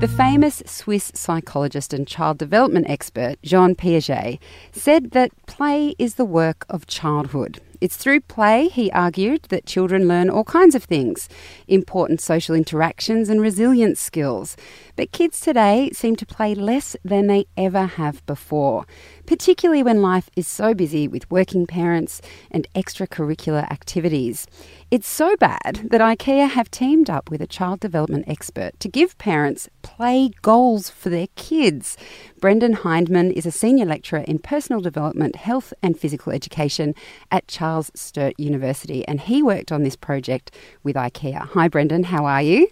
The famous Swiss psychologist and child development expert Jean Piaget said that play is the work of childhood. It's through play, he argued, that children learn all kinds of things important social interactions and resilience skills. But kids today seem to play less than they ever have before, particularly when life is so busy with working parents and extracurricular activities. It's so bad that IKEA have teamed up with a child development expert to give parents play goals for their kids. Brendon Hyndman is a senior lecturer in personal development, health, and physical education at Charles Sturt University, and he worked on this project with IKEA. Hi, Brendon, how are you?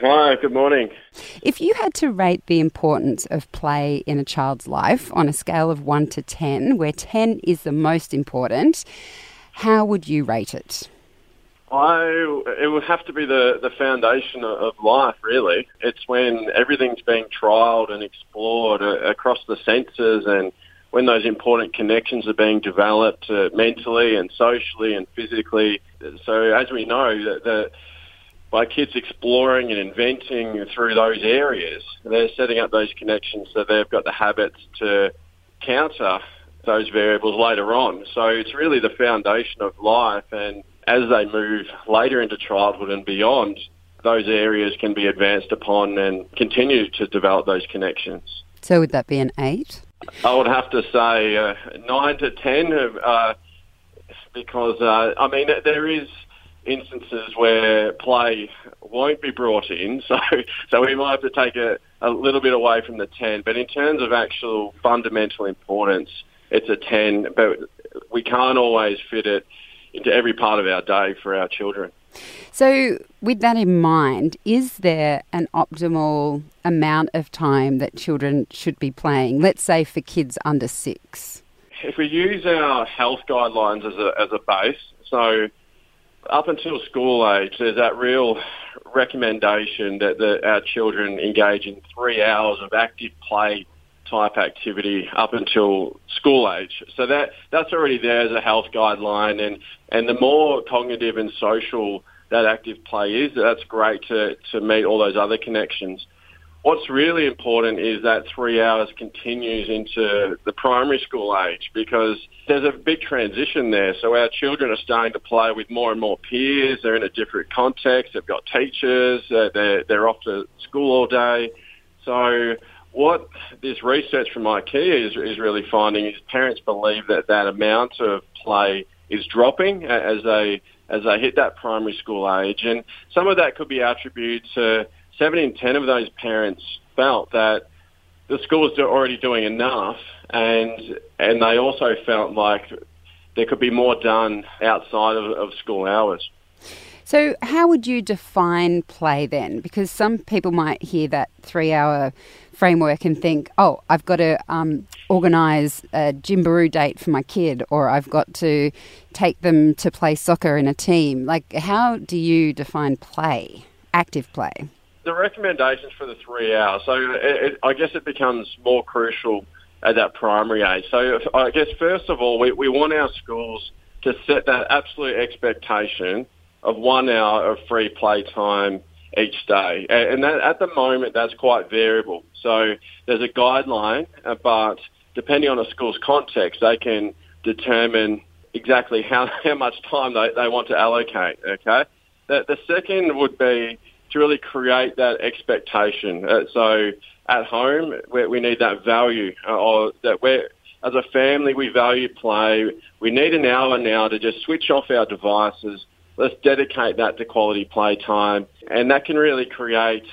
Hi, good morning. If you had to rate the importance of play in a child's life on a scale of 1 to 10, where 10 is the most important, how would you rate it? I it would have to be the the foundation of life. Really, it's when everything's being trialed and explored uh, across the senses, and when those important connections are being developed uh, mentally and socially and physically. So, as we know, that the by kids exploring and inventing through those areas, they're setting up those connections so they've got the habits to counter those variables later on. So it's really the foundation of life and as they move later into childhood and beyond, those areas can be advanced upon and continue to develop those connections. So would that be an eight? I would have to say uh, nine to ten, uh, because uh, I mean there is instances where play won't be brought in, so so we might have to take a, a little bit away from the ten. But in terms of actual fundamental importance, it's a ten. But we can't always fit it into every part of our day for our children. So, with that in mind, is there an optimal amount of time that children should be playing? Let's say for kids under six. If we use our health guidelines as a, as a base, so up until school age, there's that real recommendation that the, our children engage in three hours of active play type activity up until school age. So that that's already there as a health guideline, and and the more cognitive and social that active play is, that's great to to meet all those other connections. What's really important is that three hours continues into the primary school age because there's a big transition there. So our children are starting to play with more and more peers. They're in a different context. They've got teachers. Uh, they're, they're off to school all day. So what this research from IKEA is, is really finding is parents believe that that amount of play is dropping as they as they hit that primary school age, and some of that could be attributed to seven in ten of those parents felt that the schools are already doing enough, and and they also felt like there could be more done outside of, of school hours. So, how would you define play then? Because some people might hear that three hour framework and think, oh, I've got to um, organise a Gymbaroo date for my kid, or I've got to take them to play soccer in a team. Like, how do you define play, active play? The recommendations for the three hours. So, it, it, I guess it becomes more crucial at that primary age. So, I guess first of all, we, we want our schools to set that absolute expectation of one hour of free play time each day. And that, at the moment, that's quite variable. So there's a guideline, uh, but depending on a school's context, they can determine exactly how, how much time they, they want to allocate, okay? The, the second would be to really create that expectation. Uh, so at home, we, we need that value, uh, or that we're, as a family, we value play. We need an hour now to just switch off our devices, let's dedicate that to quality play time, and that can really create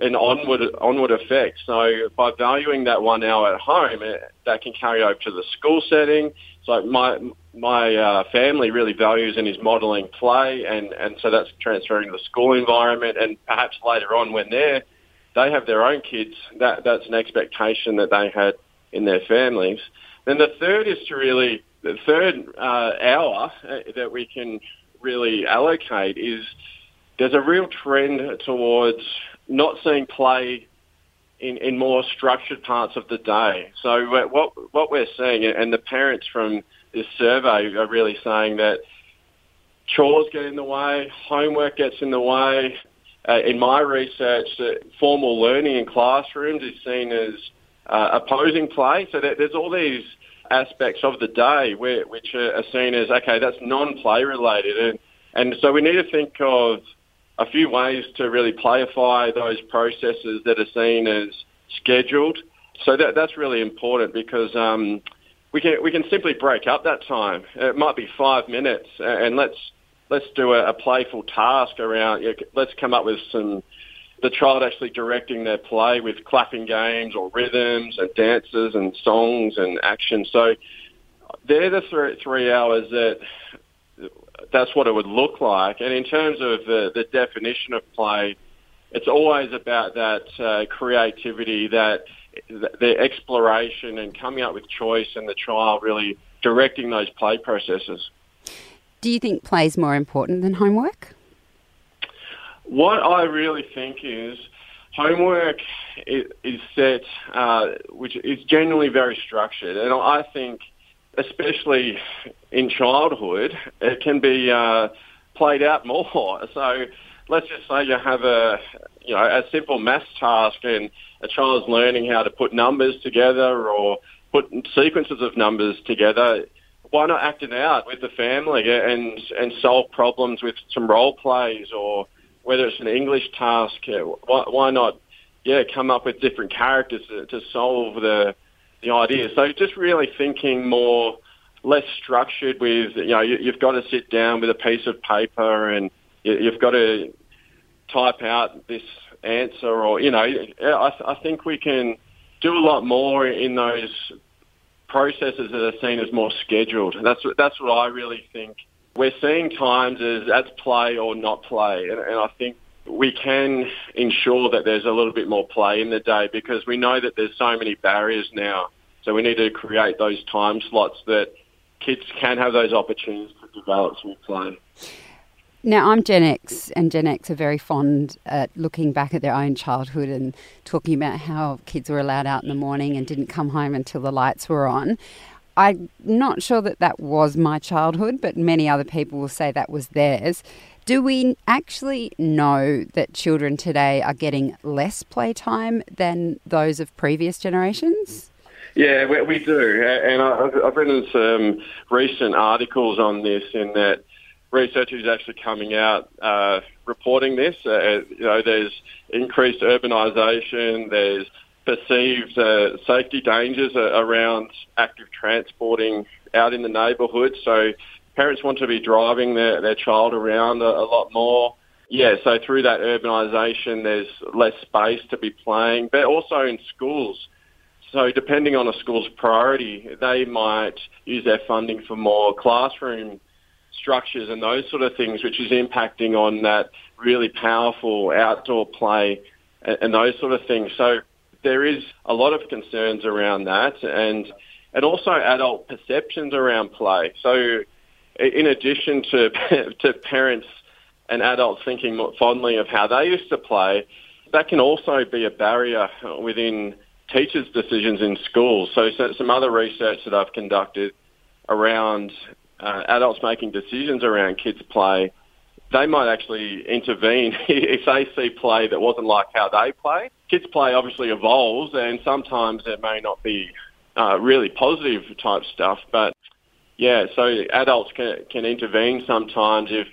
an onward onward effect. So by valuing that one hour at home, it, that can carry over to the school setting. So my my uh, family really values and is modelling play, and and so that's transferring to the school environment, and perhaps later on when they're they have their own kids, that that's an expectation that they had in their families. Then the third is to really, the third uh, hour uh, that we can really allocate is there's a real trend towards not seeing play in, in more structured parts of the day. So what what we're seeing, and the parents from this survey are really saying that chores get in the way, homework gets in the way. Uh, in my research, uh, formal learning in classrooms is seen as uh, opposing play. So there's all these aspects of the day where, which are, are seen as okay, that's non-play related, and and so we need to think of a few ways to really playify those processes that are seen as scheduled. So that that's really important because um, we can we can simply break up that time. It might be five minutes, and let's let's do a, a playful task around. You know, let's come up with some the child actually directing their play with clapping games or rhythms and dances and songs and action. So they're the three, three hours that that's what it would look like. And in terms of the, the definition of play, it's always about that uh, creativity, that the exploration and coming up with choice and the trial really directing those play processes. Do you think play is more important than homework? What I really think is homework is set, uh, which is generally very structured, and I think, especially in childhood, it can be uh, played out more. So let's just say you have a you know a simple maths task and a child's learning how to put numbers together or put sequences of numbers together. Why not act it out with the family and and solve problems with some role plays or whether it's an English task, why, why not, yeah, come up with different characters to, to solve the the idea. So just really thinking more, less structured with, you know, you, you've got to sit down with a piece of paper and you, you've got to type out this answer or, you know, I, I think we can do a lot more in those processes that are seen as more scheduled. That's that's what I really think we're seeing times as, as play or not play. And, and I think we can ensure that there's a little bit more play in the day because we know that there's so many barriers now. So we need to create those time slots that kids can have those opportunities to develop some play. Now, I'm Gen X, and Gen X are very fond at looking back at their own childhood and talking about how kids were allowed out in the morning and didn't come home until the lights were on. I'm not sure that that was my childhood, but many other people will say that was theirs. Do we actually know that children today are getting less playtime than those of previous generations? Yeah, we, we do. And I've, I've written some recent articles on this in that research is actually coming out uh, reporting this. Uh, you know, there's increased urbanisation, there's perceived uh, safety dangers around active transporting out in the neighbourhood. So parents want to be driving their, their child around a, a lot more. Yeah, so through that urbanisation, there's less space to be playing, but also in schools. So depending on a school's priority, they might use their funding for more classroom structures and those sort of things, which is impacting on that really powerful outdoor play and, those sort of things. So there is a lot of concerns around that and and also adult perceptions around play. So in addition to to parents and adults thinking fondly of how they used to play, that can also be a barrier within teachers' decisions in schools. So, so some other research that I've conducted around uh, adults making decisions around kids' play they might actually intervene if they see play that wasn't like how they play. Kids' play obviously evolves, and sometimes it may not be uh, really positive type stuff, but yeah, so adults can, can intervene sometimes if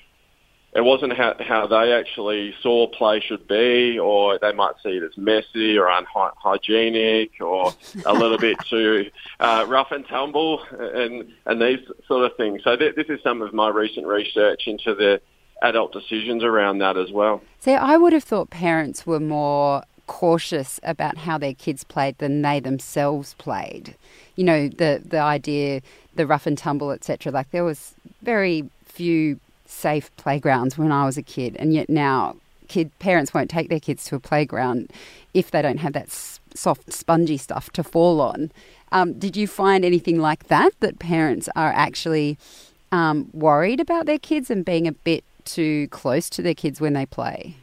it wasn't how, how they actually saw play should be, or they might see it as messy or unhygienic or a little bit too uh, rough and tumble and, and these sort of things. So th- this is some of my recent research into the adult decisions around that as well. See, I would have thought parents were more cautious about how their kids played than they themselves played. You know, the the idea, the rough and tumble, etc. Like there was very few safe playgrounds when I was a kid, and yet now kid parents won't take their kids to a playground if they don't have that soft, spongy stuff to fall on. Um, did you find anything like that? That parents are actually um, worried about their kids and being a bit too close to their kids when they play?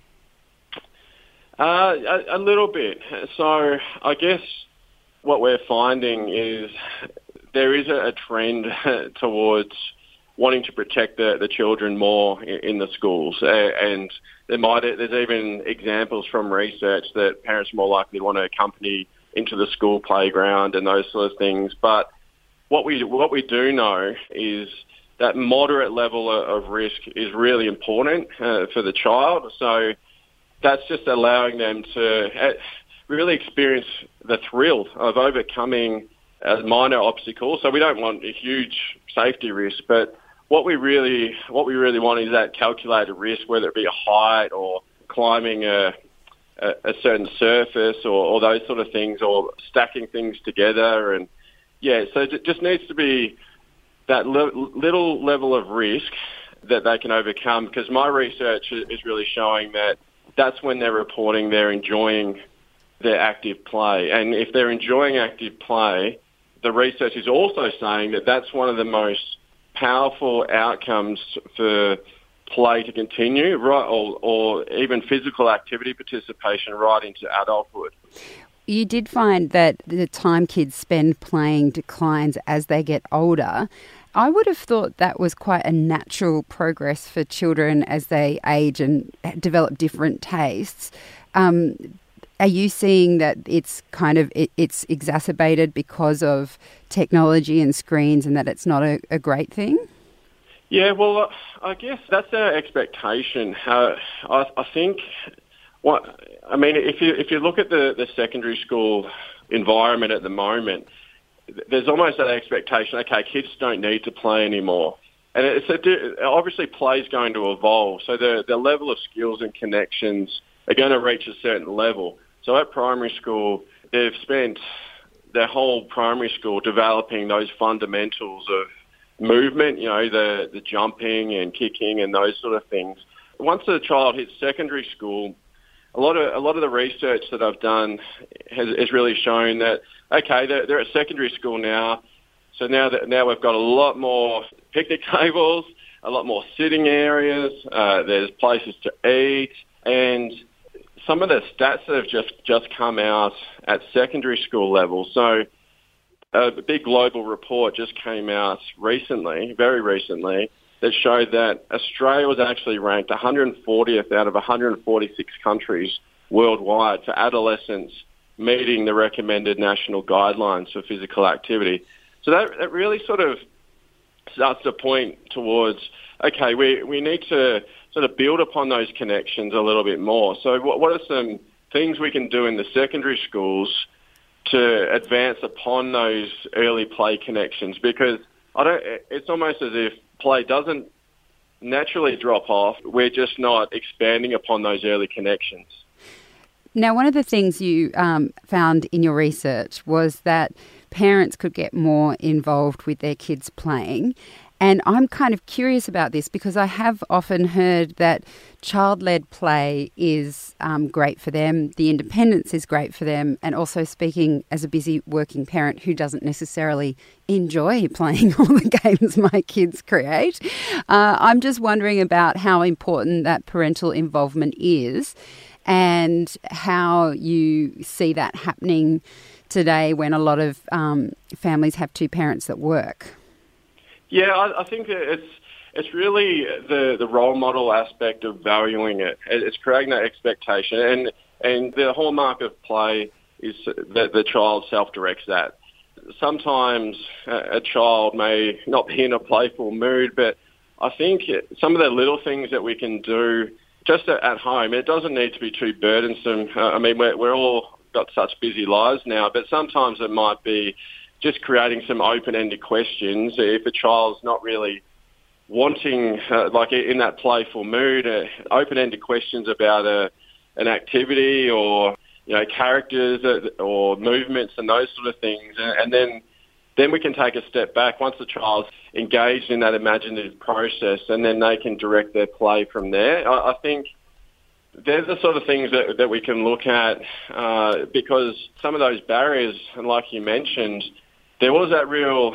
Uh, a, a little bit. So I guess what we're finding is there is a, a trend towards wanting to protect the, the children more in, in the schools. Uh, and there might there's even examples from research that parents are more likely want to accompany into the school playground and those sort of things. But what we what we do know is that moderate level of risk is really important uh, for the child. So that's just allowing them to uh, really experience the thrill of overcoming a minor obstacle. So we don't want a huge safety risk, but what we really what we really want is that calculated risk, whether it be a height or climbing a a, certain surface or, or those sort of things, or stacking things together, and yeah, so it just needs to be that le- little level of risk that they can overcome. Because my research is really showing that that's when they're reporting they're enjoying their active play, and if they're enjoying active play, the research is also saying that that's one of the most powerful outcomes for play to continue, right, or, or even physical activity participation right into adulthood. You did find that the time kids spend playing declines as they get older. I would have thought that was quite a natural progress for children as they age and develop different tastes. Um, are you seeing that it's kind of it, it's exacerbated because of technology and screens, and that it's not a, a great thing? Yeah, well, I guess that's our expectation. Uh, I, I think what I mean, if you if you look at the, the secondary school environment at the moment, there's almost that expectation. Okay, kids don't need to play anymore, and it's a, obviously play is going to evolve. So the the level of skills and connections are going to reach a certain level. So at primary school, they've spent their whole primary school developing those fundamentals of movement, you know, the, the jumping and kicking and those sort of things. Once a child hits secondary school, a lot of a lot of the research that I've done has, has really shown that okay, they're, they're at secondary school now, so now that now we've got a lot more picnic tables, a lot more sitting areas. Uh, there's places to eat, and some of the stats that have just, just come out at secondary school level. So a big global report just came out recently, very recently, that showed that Australia was actually ranked 140th out of 146 countries worldwide for adolescents meeting the recommended national guidelines for physical activity. So that, that really sort of starts to point towards, okay, we, we need to sort of build upon those connections a little bit more. So what, what are some things we can do in the secondary schools to advance upon those early play connections? Because I don't, it's almost as if play doesn't naturally drop off. We're just not expanding upon those early connections. Now, one of the things you um, found in your research was that parents could get more involved with their kids playing. And I'm kind of curious about this because I have often heard that child led play is um, great for them, the independence is great for them, and also speaking as a busy working parent who doesn't necessarily enjoy playing all the games my kids create. Uh, I'm just wondering about how important that parental involvement is and how you see that happening today when a lot of um, families have two parents that work. Yeah, I, I think it's it's really the the role model aspect of valuing it. It's creating that expectation, and and the hallmark of play is that the child self directs that. Sometimes a child may not be in a playful mood, but I think some of the little things that we can do just at home, it doesn't need to be too burdensome. Uh, I mean, we're, we're all got such busy lives now, but sometimes it might be just creating some open-ended questions. If a child's not really wanting, uh, like in that playful mood, uh, open-ended questions about a, uh, an activity or you know characters uh, or movements and those sort of things, and then then we can take a step back once the child's engaged in that imaginative process, and then they can direct their play from there. I, I think they're the sort of things that, that we can look at uh, because some of those barriers, and like you mentioned, there was that real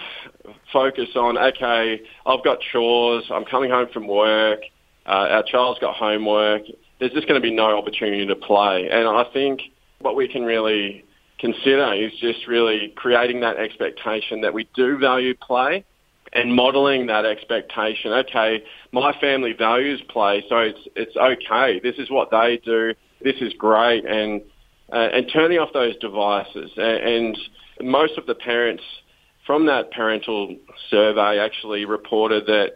focus on, okay, I've got chores, I'm coming home from work, uh, our child's got homework, there's just going to be no opportunity to play. And I think what we can really consider is just really creating that expectation that we do value play and modelling that expectation. Okay, my family values play, so it's it's okay. This is what they do. This is great, and uh, and turning off those devices. And, and most of the parents from that parental survey actually reported that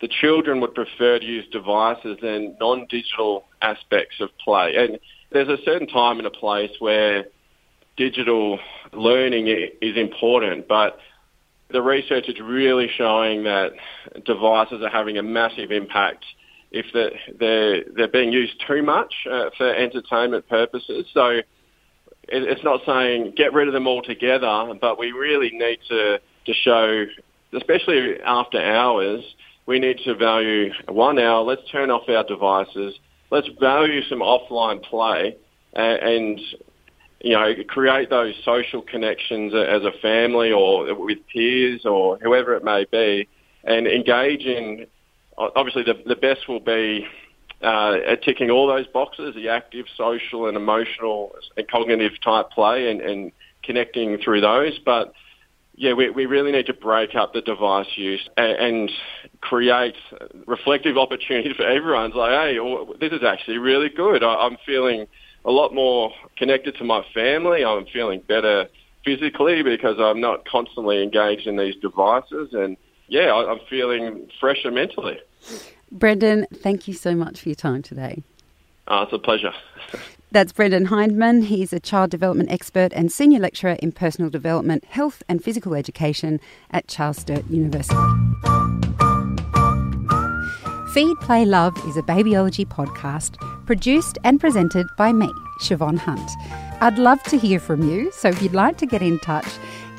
the children would prefer to use devices than non-digital aspects of play. And there's a certain time and a place where digital learning is important, but the research is really showing that devices are having a massive impact if they're, they're, they're being used too much uh, for entertainment purposes. So it's not saying get rid of them altogether, but we really need to, to show, especially after hours, we need to value one hour. Let's turn off our devices. Let's value some offline play and you know, create those social connections as a family or with peers or whoever it may be, and engage in. Obviously, the, the best will be uh, ticking all those boxes: the active, social, and emotional and cognitive type play, and, and connecting through those. But yeah, we, we really need to break up the device use and, and create reflective opportunities for everyone. It's like, hey, this is actually really good. I, I'm feeling a lot more connected to my family. I'm feeling better physically because I'm not constantly engaged in these devices. And yeah, I'm feeling fresher mentally. Brendon, thank you so much for your time today. Oh, it's a pleasure. That's Brendon Hyndman. He's a child development expert and senior lecturer in personal development, health, and physical education at Charles Sturt University. Feed, Play, Love is a babyology podcast produced and presented by me, Siobhan Hunt. I'd love to hear from you, so if you'd like to get in touch,